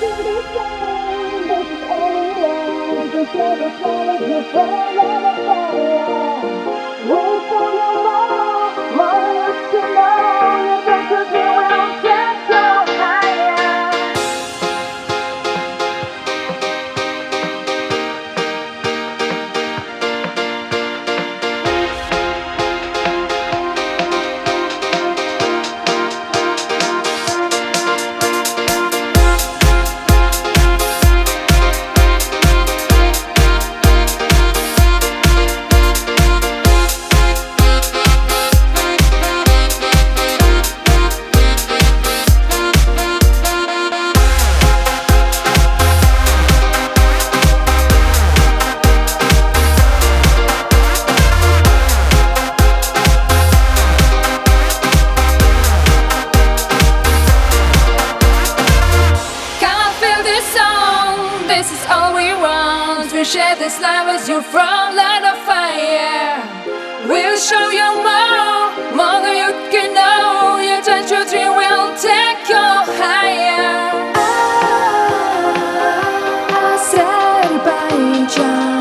This is gonna this never falls, this will never. share this love as your front line of fire. We'll show you more, more than you can know. Your touch, your dream will take you higher. Ah, Azerbaijan.